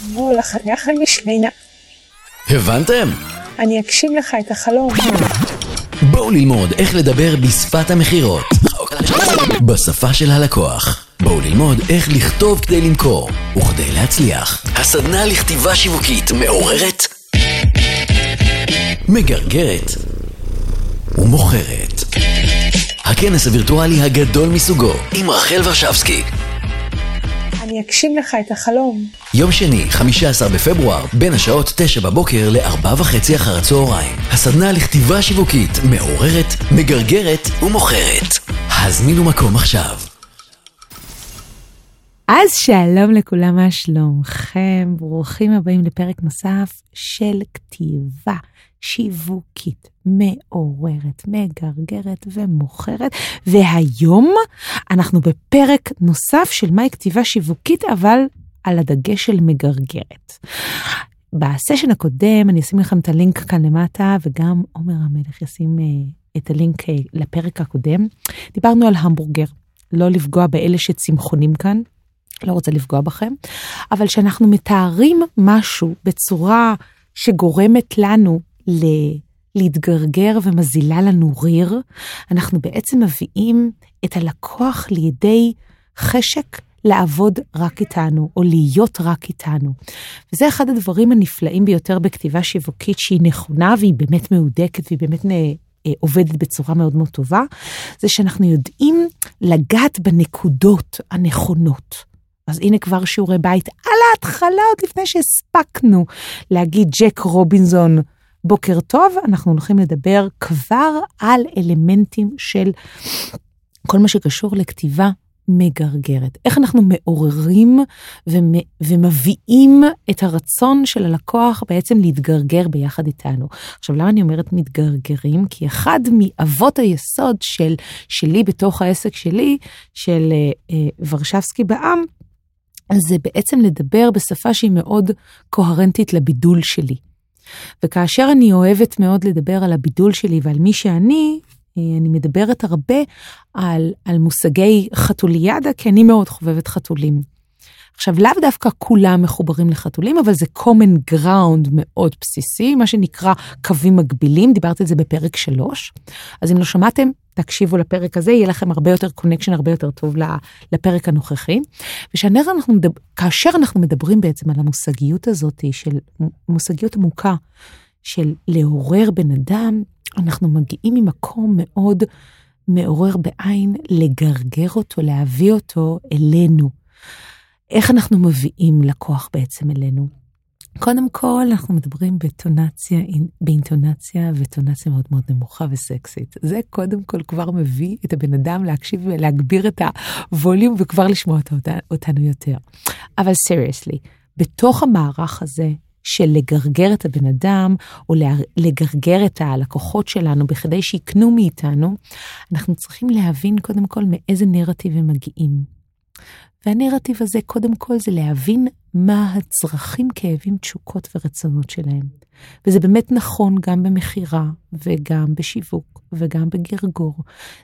בוא לחנך המשמינה. הבנתם? אני אגשים לך את החלום. בואו ללמוד איך לדבר בשפת המכירות. בשפה של הלקוח. בואו ללמוד איך לכתוב כדי למכור וכדי להצליח. הסדנה לכתיבה שיווקית מעוררת, מגרגרת ומוכרת. הכנס הווירטואלי הגדול מסוגו עם רחל ורשבסקי. אני אגשים לך את החלום. יום שני, 15 בפברואר, בין השעות 9 בבוקר ל-4 וחצי אחר הצהריים. הסדנה לכתיבה שיווקית מעוררת, מגרגרת ומוכרת. הזמינו מקום עכשיו. אז שלום לכולם, מה שלומכם? ברוכים הבאים לפרק נוסף של כתיבה שיווקית, מעוררת, מגרגרת ומוכרת. והיום אנחנו בפרק נוסף של מהי כתיבה שיווקית, אבל על הדגש של מגרגרת. בסשן הקודם, אני אשים לכם את הלינק כאן למטה, וגם עומר המלך ישים uh, את הלינק uh, לפרק הקודם. דיברנו על המבורגר, לא לפגוע באלה שצמחונים כאן. לא רוצה לפגוע בכם, אבל כשאנחנו מתארים משהו בצורה שגורמת לנו ל- להתגרגר ומזילה לנו ריר, אנחנו בעצם מביאים את הלקוח לידי חשק לעבוד רק איתנו, או להיות רק איתנו. וזה אחד הדברים הנפלאים ביותר בכתיבה שיווקית, שהיא נכונה והיא באמת מהודקת והיא באמת אה, עובדת בצורה מאוד מאוד טובה, זה שאנחנו יודעים לגעת בנקודות הנכונות. אז הנה כבר שיעורי בית על ההתחלה, עוד לפני שהספקנו להגיד ג'ק רובינזון, בוקר טוב, אנחנו הולכים לדבר כבר על אלמנטים של כל מה שקשור לכתיבה מגרגרת. איך אנחנו מעוררים ומביאים את הרצון של הלקוח בעצם להתגרגר ביחד איתנו. עכשיו, למה אני אומרת מתגרגרים? כי אחד מאבות היסוד של, שלי בתוך העסק שלי, של אה, אה ורשבסקי בעם, זה בעצם לדבר בשפה שהיא מאוד קוהרנטית לבידול שלי. וכאשר אני אוהבת מאוד לדבר על הבידול שלי ועל מי שאני, אה, אני מדברת הרבה על, על מושגי חתוליאדה, כי אני מאוד חובבת חתולים. עכשיו, לאו דווקא כולם מחוברים לחתולים, אבל זה common ground מאוד בסיסי, מה שנקרא קווים מקבילים, דיברתי על זה בפרק 3. אז אם לא שמעתם, תקשיבו לפרק הזה, יהיה לכם הרבה יותר קונקשן, הרבה יותר טוב לפרק הנוכחי. וכאשר אנחנו מדברים בעצם על המושגיות הזאת, של מושגיות עמוקה, של לעורר בן אדם, אנחנו מגיעים ממקום מאוד מעורר בעין, לגרגר אותו, להביא אותו אלינו. איך אנחנו מביאים לקוח בעצם אלינו? קודם כל, אנחנו מדברים בטונציה, באינטונציה וטונציה מאוד מאוד נמוכה וסקסית. זה קודם כל כבר מביא את הבן אדם להקשיב ולהגביר את הווליום וכבר לשמוע אותנו יותר. אבל סיריוסלי, בתוך המערך הזה של לגרגר את הבן אדם, או לגרגר את הלקוחות שלנו בכדי שיקנו מאיתנו, אנחנו צריכים להבין קודם כל מאיזה נרטיב הם מגיעים. והנרטיב הזה, קודם כל, זה להבין מה הצרכים, כאבים, תשוקות ורצונות שלהם. וזה באמת נכון גם במכירה, וגם בשיווק, וגם בגרגור.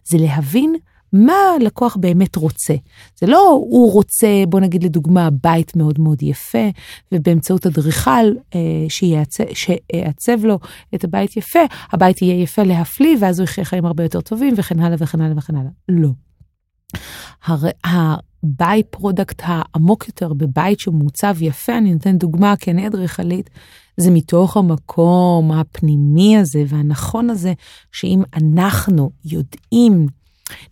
זה להבין מה הלקוח באמת רוצה. זה לא הוא רוצה, בוא נגיד לדוגמה, בית מאוד מאוד יפה, ובאמצעות אדריכל אה, שיעצב, לו את הבית יפה, הבית יהיה יפה להפליא, ואז הוא יחיה חיים הרבה יותר טובים, וכן הלאה וכן הלאה וכן הלאה. לא. ה by-product העמוק יותר בבית שהוא מעוצב יפה, אני נותן דוגמה כי אני אדריכלית, זה מתוך המקום הפנימי הזה והנכון הזה, שאם אנחנו יודעים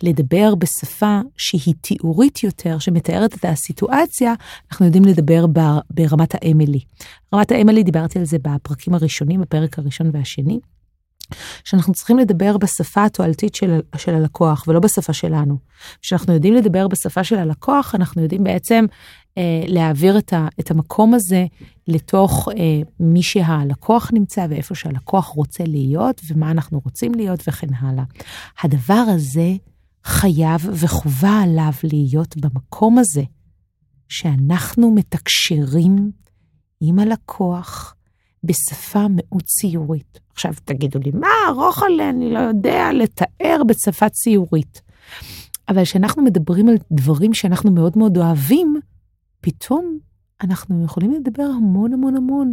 לדבר בשפה שהיא תיאורית יותר, שמתארת את הסיטואציה, אנחנו יודעים לדבר ברמת האמילי. רמת האמילי, דיברתי על זה בפרקים הראשונים, בפרק הראשון והשני. שאנחנו צריכים לדבר בשפה התועלתית של, של הלקוח ולא בשפה שלנו. כשאנחנו יודעים לדבר בשפה של הלקוח, אנחנו יודעים בעצם אה, להעביר את, ה, את המקום הזה לתוך אה, מי שהלקוח נמצא ואיפה שהלקוח רוצה להיות ומה אנחנו רוצים להיות וכן הלאה. הדבר הזה חייב וחובה עליו להיות במקום הזה, שאנחנו מתקשרים עם הלקוח, בשפה מאוד ציורית. עכשיו תגידו לי, מה, רוחלה, אני לא יודע לתאר בשפה ציורית. אבל כשאנחנו מדברים על דברים שאנחנו מאוד מאוד אוהבים, פתאום אנחנו יכולים לדבר המון המון המון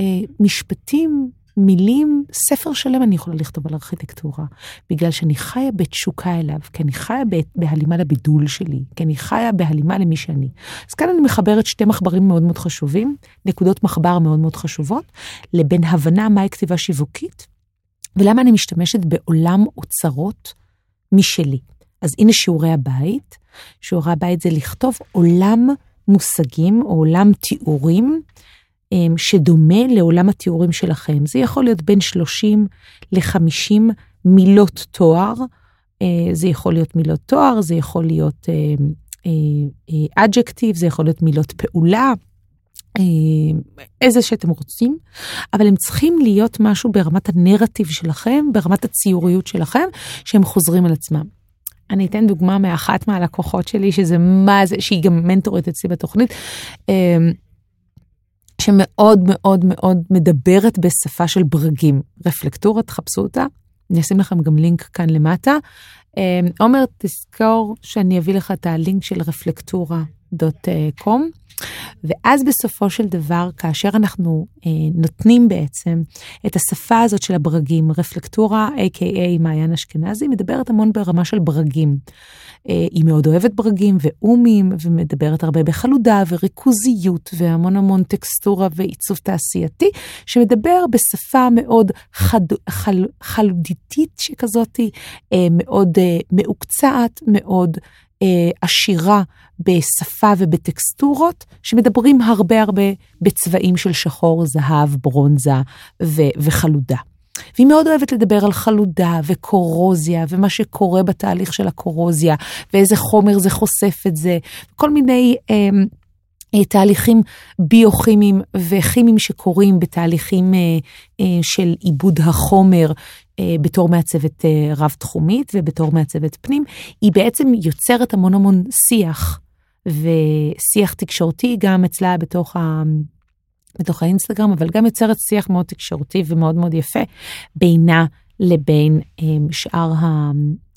אה, משפטים, מילים, ספר שלם אני יכולה לכתוב על ארכיטקטורה, בגלל שאני חיה בתשוקה אליו, כי אני חיה בהלימה לבידול שלי, כי אני חיה בהלימה למי שאני. אז כאן אני מחברת שתי מחברים מאוד מאוד חשובים, נקודות מחבר מאוד מאוד חשובות, לבין הבנה מהי כתיבה שיווקית, ולמה אני משתמשת בעולם אוצרות משלי. אז הנה שיעורי הבית. שיעורי הבית זה לכתוב עולם מושגים או עולם תיאורים שדומה לעולם התיאורים שלכם. זה יכול להיות בין 30 ל-50 מילות תואר. אה, זה יכול להיות מילות תואר, זה יכול להיות אג'קטיב, אה, אה, זה יכול להיות מילות פעולה. איזה שאתם רוצים, אבל הם צריכים להיות משהו ברמת הנרטיב שלכם, ברמת הציוריות שלכם, שהם חוזרים על עצמם. אני אתן דוגמה מאחת מהלקוחות שלי, שזה מה זה, שהיא גם מנטורית אצלי בתוכנית, אמ, שמאוד מאוד מאוד מדברת בשפה של ברגים. רפלקטורה, תחפשו אותה, אני אשים לכם גם לינק כאן למטה. אמ, עומר, תזכור שאני אביא לך את הלינק של רפלקטורה.com. ואז בסופו של דבר, כאשר אנחנו אה, נותנים בעצם את השפה הזאת של הברגים, רפלקטורה, a.k.a מעיין אשכנזי, מדברת המון ברמה של ברגים. אה, היא מאוד אוהבת ברגים ואומים, ומדברת הרבה בחלודה וריכוזיות, והמון המון טקסטורה ועיצוב תעשייתי, שמדבר בשפה מאוד חד, חל, חלודיתית שכזאתי, אה, מאוד אה, מעוקצעת, מאוד אה, עשירה בשפה ובטקסטורות, שמדברים הרבה הרבה בצבעים של שחור, זהב, ברונזה ו- וחלודה. והיא מאוד אוהבת לדבר על חלודה וקורוזיה ומה שקורה בתהליך של הקורוזיה ואיזה חומר זה חושף את זה, כל מיני אה, אה, תהליכים ביוכימיים וכימיים שקורים בתהליכים אה, אה, של עיבוד החומר אה, בתור מעצבת אה, רב-תחומית ובתור מעצבת פנים, היא בעצם יוצרת המון המון שיח, ושיח תקשורתי גם אצלה בתוך, ה, בתוך האינסטגרם, אבל גם יוצרת שיח מאוד תקשורתי ומאוד מאוד יפה בינה לבין אה, שאר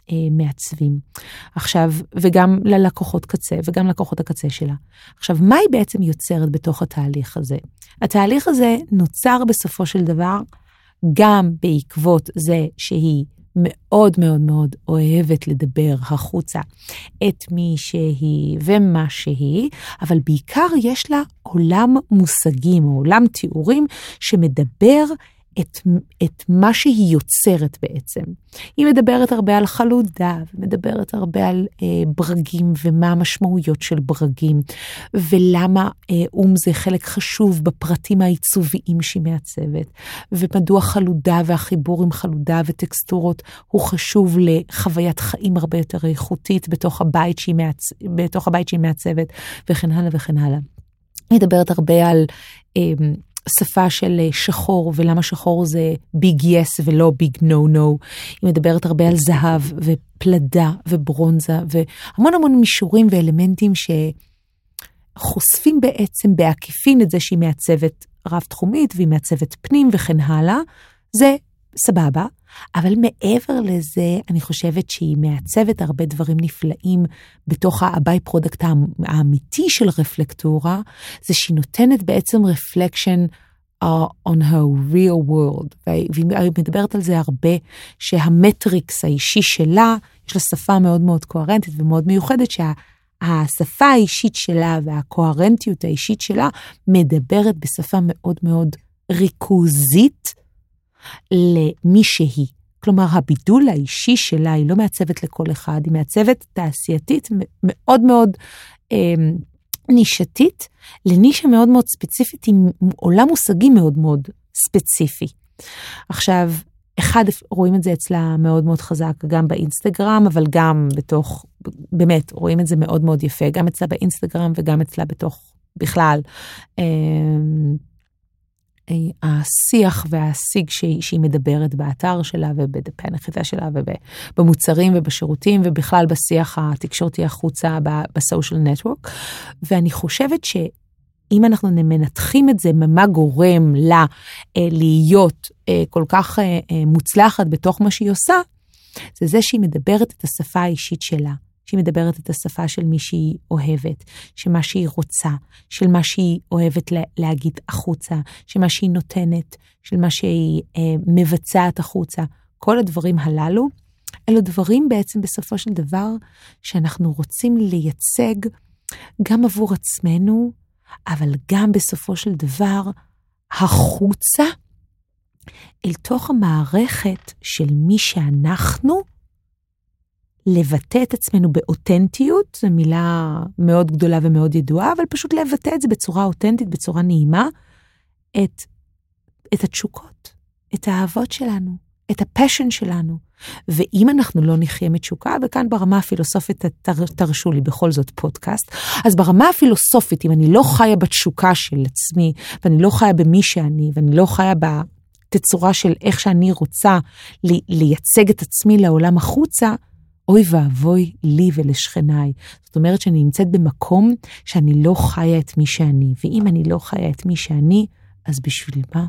המעצבים. עכשיו, וגם ללקוחות קצה וגם לקוחות הקצה שלה. עכשיו, מה היא בעצם יוצרת בתוך התהליך הזה? התהליך הזה נוצר בסופו של דבר גם בעקבות זה שהיא מאוד מאוד מאוד אוהבת לדבר החוצה את מי שהיא ומה שהיא, אבל בעיקר יש לה עולם מושגים או עולם תיאורים שמדבר את, את מה שהיא יוצרת בעצם. היא מדברת הרבה על חלודה, ומדברת הרבה על אה, ברגים ומה המשמעויות של ברגים, ולמה אה, אום זה חלק חשוב בפרטים העיצוביים שהיא מעצבת, ומדוע חלודה והחיבור עם חלודה וטקסטורות הוא חשוב לחוויית חיים הרבה יותר איכותית בתוך הבית שהיא, מעצ... בתוך הבית שהיא מעצבת, וכן הלאה וכן הלאה. מדברת הרבה על... אה, שפה של אה, שחור ולמה שחור זה ביג יס ולא ביג נו נו. היא מדברת הרבה על זהב ופלדה וברונזה והמון המון מישורים ואלמנטים שחושפים בעצם בעקיפין את זה שהיא מעצבת רב תחומית והיא מעצבת פנים וכן הלאה. זה סבבה, אבל מעבר לזה, אני חושבת שהיא מעצבת הרבה דברים נפלאים בתוך ה by-product האמיתי של רפלקטורה, זה שהיא נותנת בעצם reflection uh, on her real world, והיא מדברת על זה הרבה, שהמטריקס האישי שלה, יש לה שפה מאוד מאוד קוהרנטית ומאוד מיוחדת, שהשפה האישית שלה והקוהרנטיות האישית שלה מדברת בשפה מאוד מאוד ריכוזית למי שהיא. כלומר, הבידול האישי שלה היא לא מעצבת לכל אחד, היא מעצבת תעשייתית מאוד מאוד אה, נישתית, לנישה מאוד מאוד ספציפית עם עולם מושגים מאוד מאוד ספציפי. עכשיו, אחד, רואים את זה אצלה מאוד מאוד חזק, גם באינסטגרם, אבל גם בתוך, באמת, רואים את זה מאוד מאוד יפה, גם אצלה באינסטגרם וגם אצלה בתוך, בכלל, אה, השיח והשיג שהיא, שהיא מדברת באתר שלה ובדפי הנחיתה שלה ובמוצרים ובשירותים ובכלל בשיח התקשורתי החוצה בסושיאל נטוורק. ואני חושבת שאם אנחנו מנתחים את זה, מה גורם לה אה, להיות אה, כל כך אה, מוצלחת בתוך מה שהיא עושה, זה זה שהיא מדברת את השפה האישית שלה. שהיא מדברת את השפה של מי שהיא אוהבת, שמה שהיא רוצה, של מה שהיא אוהבת לה, להגיד החוצה, שמה שהיא נותנת, של מה שהיא אה, מבצעת החוצה. כל הדברים הללו, אלו דברים בעצם בסופו של דבר שאנחנו רוצים לייצג גם עבור עצמנו, אבל גם בסופו של דבר החוצה אל תוך המערכת של מי שאנחנו, לבטא את עצמנו באותנטיות, זו מילה מאוד גדולה ומאוד ידועה, אבל פשוט לבטא את זה בצורה אותנטית, בצורה נעימה, את, את התשוקות, את האהבות שלנו, את הפשן שלנו. ואם אנחנו לא נחיה מתשוקה, וכאן ברמה הפילוסופית, תר, תרשו לי בכל זאת פודקאסט, אז ברמה הפילוסופית, אם אני לא חיה בתשוקה של עצמי, ואני לא חיה במי שאני, ואני לא חיה בתצורה של איך שאני רוצה לי, לייצג את עצמי לעולם החוצה, אוי ואבוי לי ולשכניי. זאת אומרת שאני נמצאת במקום שאני לא חיה את מי שאני, ואם אני לא חיה את מי שאני, אז בשביל מה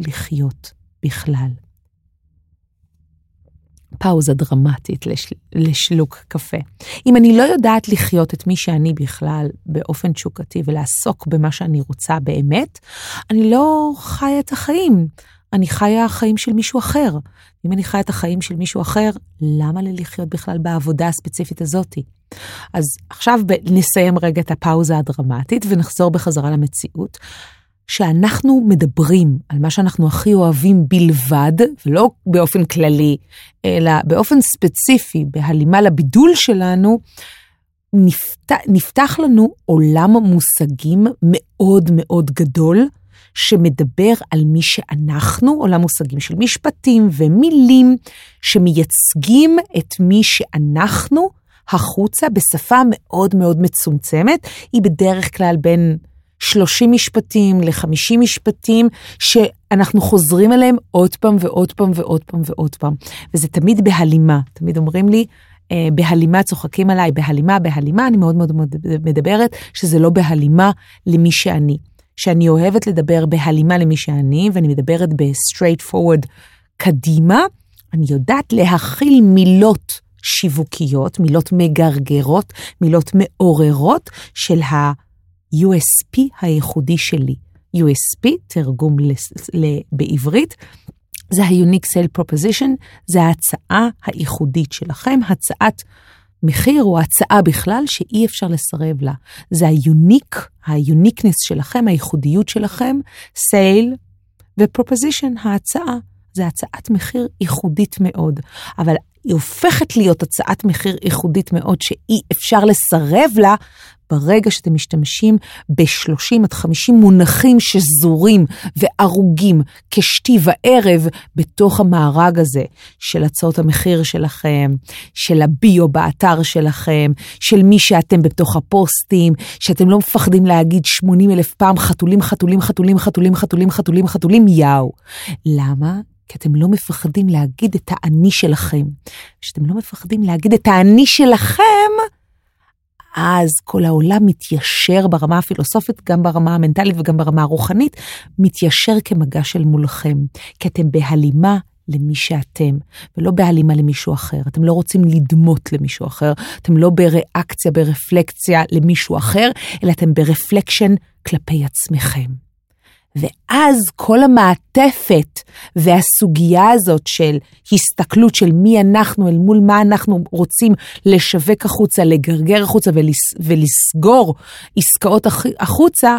לחיות בכלל? פאוזה דרמטית לש, לשלוק קפה. אם אני לא יודעת לחיות את מי שאני בכלל באופן תשוקתי ולעסוק במה שאני רוצה באמת, אני לא חיה את החיים. אני חיה החיים של מישהו אחר. אם אני חיה את החיים של מישהו אחר, למה לי לחיות בכלל בעבודה הספציפית הזאתי? אז עכשיו נסיים רגע את הפאוזה הדרמטית ונחזור בחזרה למציאות. שאנחנו מדברים על מה שאנחנו הכי אוהבים בלבד, ולא באופן כללי, אלא באופן ספציפי, בהלימה לבידול שלנו, נפתח, נפתח לנו עולם מושגים מאוד מאוד גדול, שמדבר על מי שאנחנו, עולם מושגים של משפטים ומילים, שמייצגים את מי שאנחנו החוצה בשפה מאוד מאוד מצומצמת. היא בדרך כלל בין 30 משפטים ל-50 משפטים, שאנחנו חוזרים אליהם עוד פעם ועוד פעם ועוד פעם ועוד פעם. וזה תמיד בהלימה, תמיד אומרים לי, אה, בהלימה צוחקים עליי, בהלימה, בהלימה, אני מאוד מאוד מדברת שזה לא בהלימה למי שאני. שאני אוהבת לדבר בהלימה למי שאני, ואני מדברת ב-straight forward קדימה, אני יודעת להכיל מילות שיווקיות, מילות מגרגרות, מילות מעוררות של ה-USP הייחודי שלי. USP, תרגום בעברית, זה ה-Unique Sale Proposition, זה ההצעה הייחודית שלכם, הצעת מחיר או הצעה בכלל שאי אפשר לסרב לה. זה ה unique, ה uniqueness שלכם, הייחודיות שלכם, sale ו proposition, ההצעה. זה הצעת מחיר ייחודית מאוד, אבל היא הופכת להיות הצעת מחיר ייחודית מאוד שאי אפשר לסרב לה ברגע שאתם משתמשים ב-30 עד 50 מונחים שזורים וארוגים כשתי וערב בתוך המארג הזה של הצעות המחיר שלכם, של הביו באתר שלכם, של מי שאתם בתוך הפוסטים, שאתם לא מפחדים להגיד 80 אלף פעם חתולים, חתולים, חתולים, חתולים, חתולים, חתולים, חתולים, יאו. למה? כי אתם לא מפחדים להגיד את האני שלכם. כשאתם לא מפחדים להגיד את האני שלכם, אז כל העולם מתיישר ברמה הפילוסופית, גם ברמה המנטלית וגם ברמה הרוחנית, מתיישר כמגע של מולכם, כי אתם בהלימה למי שאתם, ולא בהלימה למישהו אחר. אתם לא רוצים לדמות למישהו אחר, אתם לא בריאקציה, ברפלקציה למישהו אחר, אלא אתם ברפלקשן כלפי עצמכם. ואז כל המעטפת והסוגיה הזאת של הסתכלות של מי אנחנו אל מול מה אנחנו רוצים לשווק החוצה, לגרגר החוצה ולס, ולסגור עסקאות החוצה,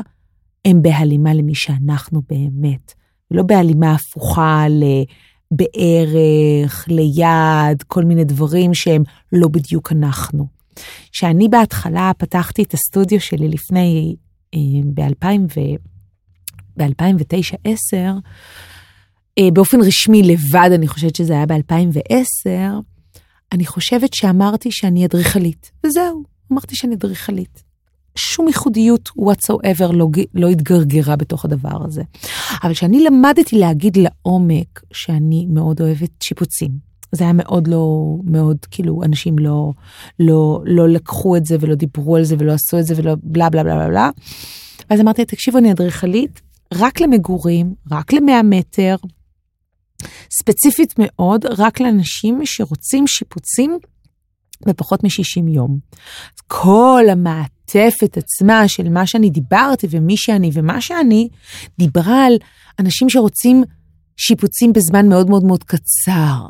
הם בהלימה למי שאנחנו באמת, ולא בהלימה הפוכה ל... בערך, ליד, כל מיני דברים שהם לא בדיוק אנחנו. כשאני בהתחלה פתחתי את הסטודיו שלי לפני, אה, ב-2000 ב-2009-2010, אה, באופן רשמי לבד, אני חושבת שזה היה ב-2010, אני חושבת שאמרתי שאני אדריכלית, וזהו, אמרתי שאני אדריכלית. שום ייחודיות whatsoever לא, לא התגרגרה בתוך הדבר הזה. אבל כשאני למדתי להגיד לעומק שאני מאוד אוהבת שיפוצים, זה היה מאוד לא, מאוד, כאילו, אנשים לא, לא, לא לקחו את זה ולא דיברו על זה ולא עשו את זה ולא בלה בלה בלה בלה. ואז אמרתי, תקשיבו, אני אדריכלית, רק למגורים, רק ל-100 מטר, ספציפית מאוד, רק לאנשים שרוצים שיפוצים בפחות מ-60 יום. כל המעטפת עצמה של מה שאני דיברתי ומי שאני ומה שאני, דיברה על אנשים שרוצים שיפוצים בזמן מאוד מאוד מאוד קצר.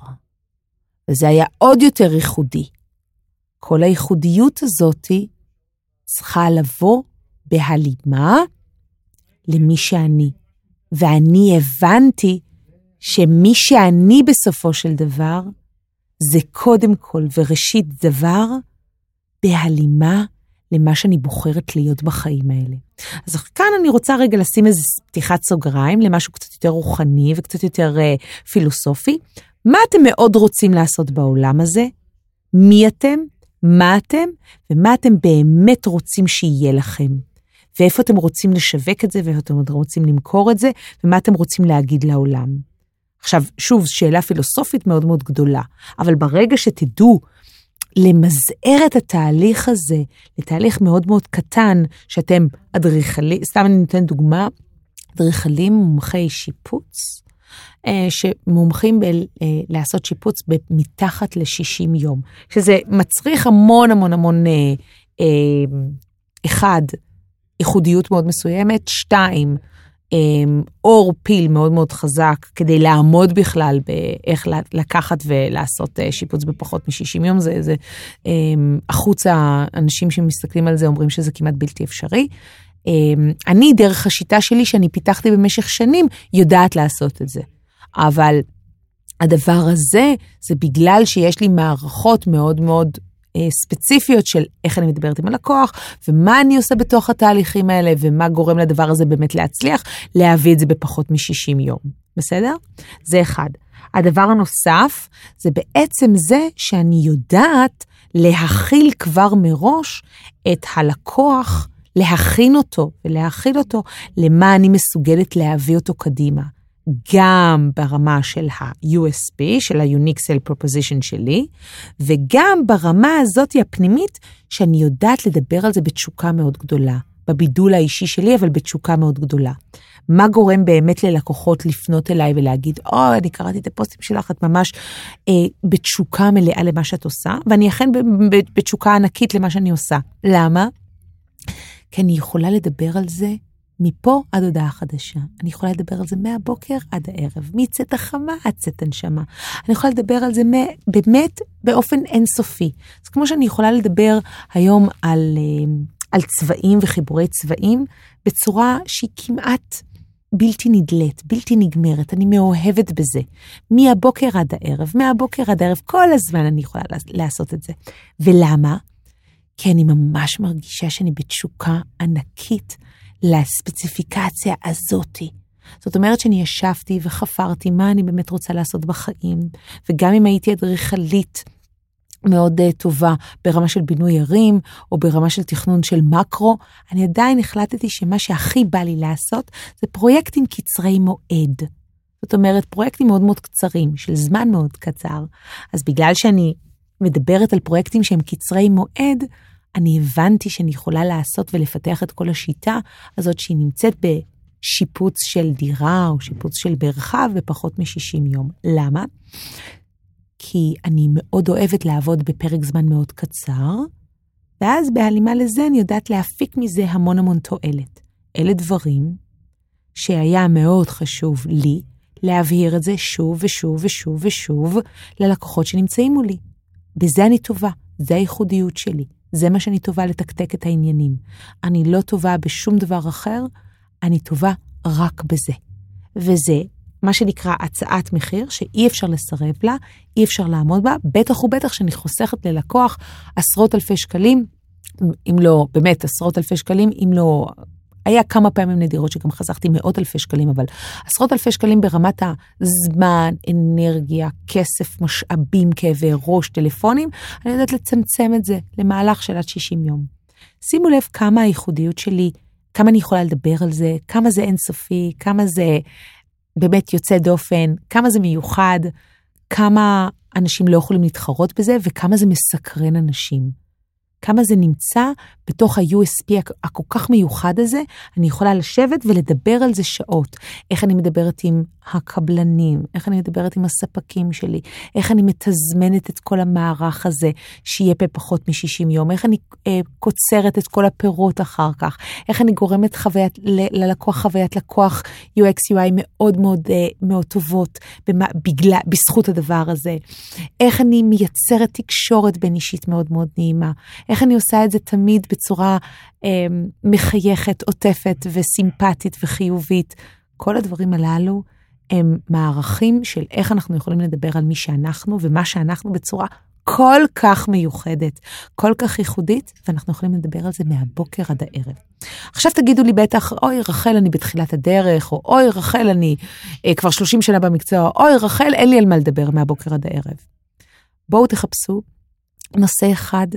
וזה היה עוד יותר ייחודי. כל הייחודיות הזאתי צריכה לבוא בהלימה למי שאני. ואני הבנתי שמי שאני בסופו של דבר, זה קודם כל וראשית דבר בהלימה למה שאני בוחרת להיות בחיים האלה. אז כאן אני רוצה רגע לשים איזה פתיחת סוגריים למשהו קצת יותר רוחני וקצת יותר uh, פילוסופי. מה אתם מאוד רוצים לעשות בעולם הזה? מי אתם? מה אתם? ומה אתם באמת רוצים שיהיה לכם? ואיפה אתם רוצים לשווק את זה, ואיפה אתם רוצים למכור את זה, ומה אתם רוצים להגיד לעולם. עכשיו, שוב, שאלה פילוסופית מאוד מאוד גדולה, אבל ברגע שתדעו למזער את התהליך הזה לתהליך מאוד מאוד קטן, שאתם אדריכלים, סתם אני נותן דוגמה, אדריכלים מומחי שיפוץ, אה, שמומחים ב- אה, לעשות שיפוץ מתחת ל-60 יום, שזה מצריך המון המון המון, אה, אה, אחד, ייחודיות מאוד מסוימת, שתיים, אמ, אור פיל מאוד מאוד חזק כדי לעמוד בכלל באיך לקחת ולעשות אה, שיפוץ בפחות מ-60 יום. זה, זה אמ, החוצה, האנשים שמסתכלים על זה אומרים שזה כמעט בלתי אפשרי. אמ, אני, דרך השיטה שלי שאני פיתחתי במשך שנים, יודעת לעשות את זה. אבל הדבר הזה, זה בגלל שיש לי מערכות מאוד מאוד ספציפיות של איך אני מדברת עם הלקוח, ומה אני עושה בתוך התהליכים האלה, ומה גורם לדבר הזה באמת להצליח, להביא את זה בפחות מ-60 יום. בסדר? זה אחד. הדבר הנוסף, זה בעצם זה שאני יודעת להכיל כבר מראש את הלקוח, להכין אותו ולהכיל אותו למה אני מסוגלת להביא אותו קדימה. גם ברמה של ה-USP, של ה-Unique Sale Proposition שלי, וגם ברמה הזאת הפנימית, שאני יודעת לדבר על זה בתשוקה מאוד גדולה. בבידול האישי שלי, אבל בתשוקה מאוד גדולה. מה גורם באמת ללקוחות לפנות אליי ולהגיד, או, oh, אני קראתי את הפוסטים שלך, את ממש אה, בתשוקה מלאה למה שאת עושה, ואני אכן בתשוקה ענקית למה שאני עושה. למה? כי אני יכולה לדבר על זה מפה עד הודעה חדשה. אני יכולה לדבר על זה מהבוקר עד הערב, מצאת החמה עד צאת הנשמה. אני יכולה לדבר על זה באמת באופן אינסופי. אז כמו שאני יכולה לדבר היום על, אה, על צבעים וחיבורי צבעים בצורה שהיא כמעט בלתי נדלית, בלתי נגמרת, אני מאוהבת בזה. מהבוקר עד הערב, מהבוקר עד הערב, כל הזמן אני יכולה לעשות את זה. ולמה? כי אני ממש מרגישה שאני בתשוקה ענקית לספציפיקציה הזאתי. זאת אומרת שאני ישבתי וחפרתי מה אני באמת רוצה לעשות בחיים, וגם אם הייתי אדריכלית מאוד uh, טובה ברמה של בינוי ערים, או ברמה של תכנון של מקרו, אני עדיין החלטתי שמה שהכי בא לי לעשות זה פרויקטים קצרי מועד. זאת אומרת, פרויקטים מאוד מאוד קצרים, של זמן מאוד קצר. אז בגלל שאני מדברת על פרויקטים שהם קצרי מועד, אני הבנתי שאני יכולה לעשות ולפתח את כל השיטה הזאת שהיא נמצאת בשיפוץ של דירה או שיפוץ של מרחב בפחות מ-60 יום. למה? כי אני מאוד אוהבת לעבוד בפרק זמן מאוד קצר, ואז בהלימה לזה אני יודעת להפיק מזה המון המון תועלת. אלה דברים שהיה מאוד חשוב לי להבהיר את זה שוב ושוב ושוב ושוב ללקוחות שנמצאים מולי. בזה אני טובה, זה הייחודיות שלי. זה מה שאני טובה לתקתק את העניינים. אני לא טובה בשום דבר אחר, אני טובה רק בזה. וזה מה שנקרא הצעת מחיר, שאי אפשר לסרב לה, אי אפשר לעמוד בה, בטח ובטח שאני חוסכת ללקוח עשרות אלפי שקלים, אם לא, באמת עשרות אלפי שקלים, אם לא היה כמה פעמים נדירות שגם חסכתי מאות אלפי שקלים, אבל עשרות אלפי שקלים ברמת הזמן, אנרגיה, כסף, משאבים, כאבי ראש, טלפונים, אני יודעת לצמצם את זה למהלך של עד 60 יום. שימו לב כמה הייחודיות שלי, כמה אני יכולה לדבר על זה, כמה זה אינסופי, כמה זה באמת יוצא דופן, כמה זה מיוחד, כמה אנשים לא יכולים להתחרות בזה וכמה זה מסקרן אנשים. כמה זה נמצא בתוך ה-USP הכל כך מיוחד הזה, אני יכולה לשבת ולדבר על זה שעות. איך אני מדברת עם הקבלנים, איך אני מדברת עם הספקים שלי, איך אני מתזמנת את כל המערך הזה שיהיה בפחות מ-60 יום, איך אני אה, קוצרת את כל הפירות אחר כך, איך אני גורמת חוויית, ללקוח חוויית לקוח UX UI מאוד מאוד אה, מאוד טובות במה, בגלל, בזכות הדבר הזה, איך אני מייצרת תקשורת בין אישית מאוד מאוד נעימה, איך אני עושה את זה תמיד בצורה אה, מחייכת, עוטפת וסימפטית וחיובית. כל הדברים הללו הם מערכים של איך אנחנו יכולים לדבר על מי שאנחנו ומה שאנחנו בצורה כל כך מיוחדת, כל כך ייחודית, ואנחנו יכולים לדבר על זה מהבוקר עד הערב. עכשיו תגידו לי בטח, אוי רחל, אני בתחילת הדרך, או אוי רחל, אני אה, כבר 30 שנה במקצוע, או אוי רחל, אין לי על מה לדבר מהבוקר עד הערב. בואו תחפשו נושא אחד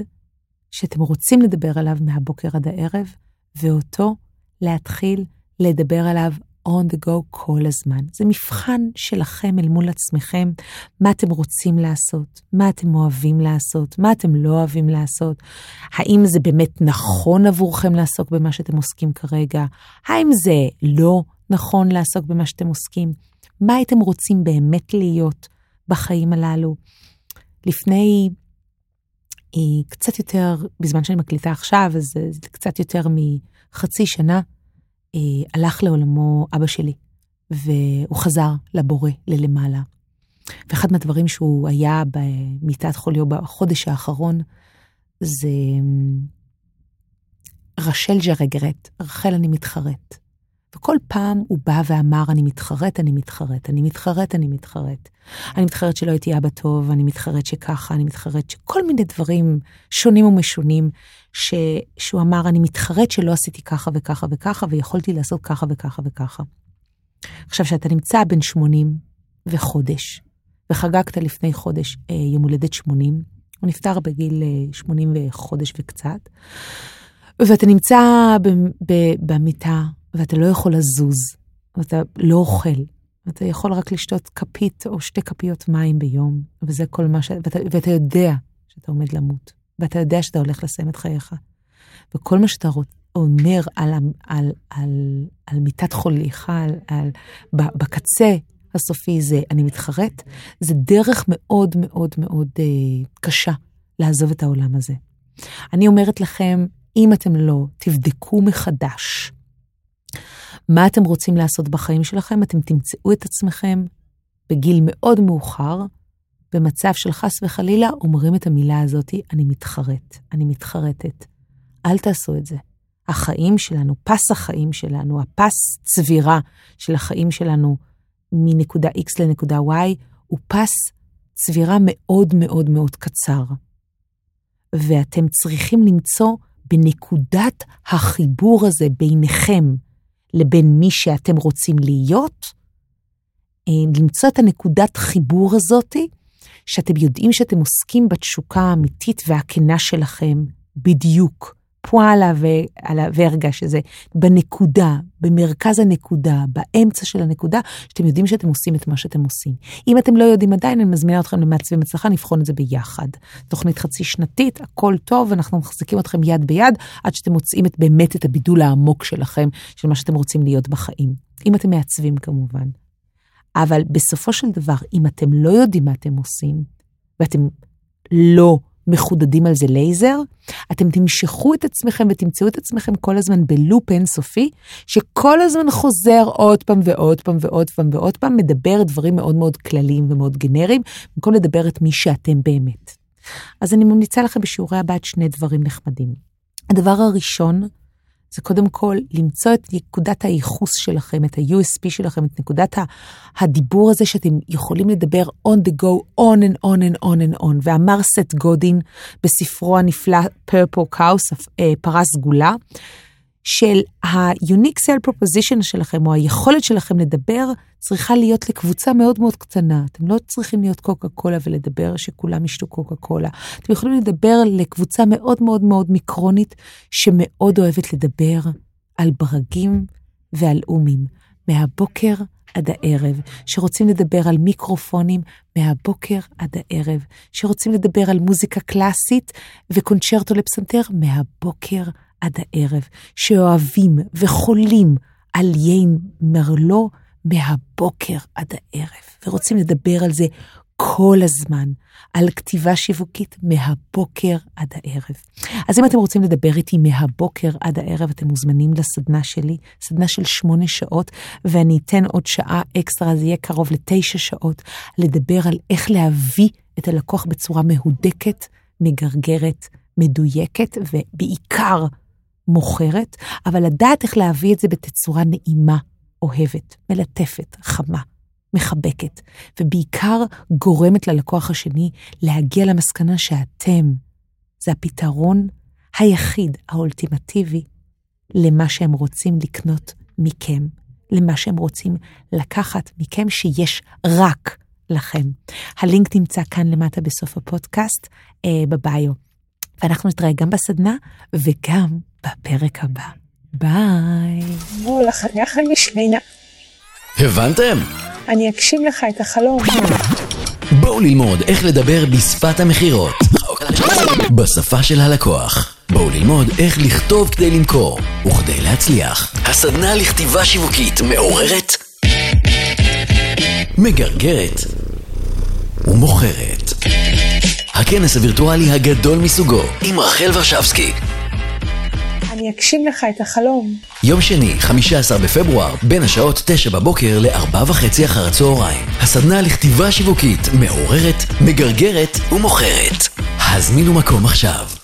שאתם רוצים לדבר עליו מהבוקר עד הערב, ואותו להתחיל לדבר עליו on the go כל הזמן. זה מבחן שלכם אל מול עצמכם, מה אתם רוצים לעשות, מה אתם אוהבים לעשות, מה אתם לא אוהבים לעשות. האם זה באמת נכון עבורכם לעסוק במה שאתם עוסקים כרגע? האם זה לא נכון לעסוק במה שאתם עוסקים? מה הייתם רוצים באמת להיות בחיים הללו? לפני אה, קצת יותר, בזמן שאני מקליטה עכשיו, אז קצת יותר מחצי שנה, הלך לעולמו אבא שלי, והוא חזר לבורא, ללמעלה. ואחד מהדברים שהוא היה במיטת חוליו בחודש האחרון, זה רשל ז'רגרט, רחל אני מתחרט. וכל פעם הוא בא ואמר, אני מתחרט, אני מתחרט, אני מתחרט, אני מתחרט. אני מתחרט שלא הייתי אבא טוב, אני מתחרט שככה, אני מתחרט שכל מיני דברים שונים ומשונים, ש... שהוא אמר, אני מתחרט שלא עשיתי ככה וככה וככה, ויכולתי לעשות ככה וככה וככה. עכשיו, כשאתה נמצא בן 80 וחודש, וחגגת לפני חודש אה, יום הולדת 80, הוא נפטר בגיל אה, 80 וחודש וקצת, ואתה נמצא במיטה, ואתה לא יכול לזוז, ואתה לא אוכל, ואתה יכול רק לשתות כפית או שתי כפיות מים ביום, וזה כל מה ש... ואתה, ואתה יודע שאתה עומד למות, ואתה יודע שאתה הולך לסיים את חייך. וכל מה שאתה רוצ... אומר על, על, על, על, על מיטת חוליך, על, על, בקצה הסופי זה אני מתחרט, זה דרך מאוד מאוד מאוד אה, קשה לעזוב את העולם הזה. אני אומרת לכם, אם אתם לא תבדקו מחדש מה אתם רוצים לעשות בחיים שלכם, אתם תמצאו את עצמכם בגיל מאוד מאוחר, במצב של חס וחלילה, אומרים את המילה הזאת, אני מתחרט, אני מתחרטת. אל תעשו את זה. החיים שלנו, פס החיים שלנו, הפס צבירה של החיים שלנו מנקודה X לנקודה Y, הוא פס צבירה מאוד מאוד מאוד קצר. ואתם צריכים למצוא בנקודת החיבור הזה ביניכם לבין מי שאתם רוצים להיות, אה, למצוא את הנקודת חיבור הזאתי, שאתם יודעים שאתם עוסקים בתשוקה האמיתית והכנה שלכם בדיוק. פועלה והרגע שזה בנקודה, במרכז הנקודה, באמצע של הנקודה, שאתם יודעים שאתם עושים את מה שאתם עושים. אם אתם לא יודעים עדיין, אני מזמינה אתכם למעצבים הצלחה, נבחון את זה ביחד. תוכנית חצי שנתית, הכל טוב, אנחנו מחזיקים אתכם יד ביד, עד שאתם מוצאים את, באמת את הבידול העמוק שלכם, של מה שאתם רוצים להיות בחיים. אם אתם מעצבים כמובן. אבל בסופו של דבר, אם אתם לא יודעים מה אתם עושים, ואתם לא מחודדים על זה לייזר, אתם תמשכו את עצמכם ותמצאו את עצמכם כל הזמן בלופ אינסופי, שכל הזמן חוזר עוד פעם ועוד פעם ועוד פעם ועוד פעם, מדבר דברים מאוד מאוד כלליים ומאוד גנריים, במקום לדבר את מי שאתם באמת. אז אני ממליצה לכם בשיעורי הבית שני דברים נחמדים. הדבר הראשון, זה קודם כל למצוא את נקודת הייחוס שלכם, את ה-USP שלכם, את נקודת הדיבור הזה שאתם יכולים לדבר on the go, on and on and on and on. ואמר סט גודין בספרו הנפלא Purple Cows, אה, פרה סגולה, של ה-unique sell proposition שלכם, או היכולת שלכם לדבר, צריכה להיות לקבוצה מאוד מאוד קטנה. אתם לא צריכים להיות קוקה קולה ולדבר שכולם ישתו קוקה קולה. אתם יכולים לדבר לקבוצה מאוד מאוד מאוד מיקרונית, שמאוד אוהבת לדבר על ברגים ועל אומים. מהבוקר עד הערב, שרוצים לדבר על מיקרופונים מהבוקר עד הערב, שרוצים לדבר על מוזיקה קלאסית וקונצ'רטו לפסנתר מהבוקר עד הערב, שאוהבים וחולים על יין מרלו מהבוקר עד הערב, ורוצים לדבר על זה כל הזמן, על כתיבה שיווקית מהבוקר עד הערב. אז אם אתם רוצים לדבר איתי מהבוקר עד הערב, אתם מוזמנים לסדנה שלי, סדנה של שמונה שעות, ואני אתן עוד שעה אקסטרה, זה יהיה קרוב לתשע שעות, לדבר על איך להביא את הלקוח בצורה מהודקת, מגרגרת, מדויקת, ובעיקר מוכרת, אבל לדעת איך להביא את זה בתצורה נעימה, אוהבת, מלטפת, חמה. מחבקת, ובעיקר גורמת ללקוח השני להגיע למסקנה שאתם זה הפתרון היחיד, האולטימטיבי, למה שהם רוצים לקנות מכם, למה שהם רוצים לקחת מכם שיש רק לכם. הלינק נמצא כאן למטה בסוף הפודקאסט, אה, בביו. ואנחנו נתראה גם בסדנה וגם בפרק הבא. ביי. בואו לחנך למשלינה. הבנתם? אני אגשים לך את החלום. בואו ללמוד איך לדבר בשפת המכירות. בשפה של הלקוח. בואו ללמוד איך לכתוב כדי למכור וכדי להצליח. הסדנה לכתיבה שיווקית מעוררת, מגרגרת ומוכרת. הכנס הווירטואלי הגדול מסוגו עם רחל ורשבסקי. אני אגשים לך את החלום. יום שני, 15 בפברואר, בין השעות 9 בבוקר ל-4 וחצי אחר הצהריים. הסדנה לכתיבה שיווקית מעוררת, מגרגרת ומוכרת. הזמינו מקום עכשיו.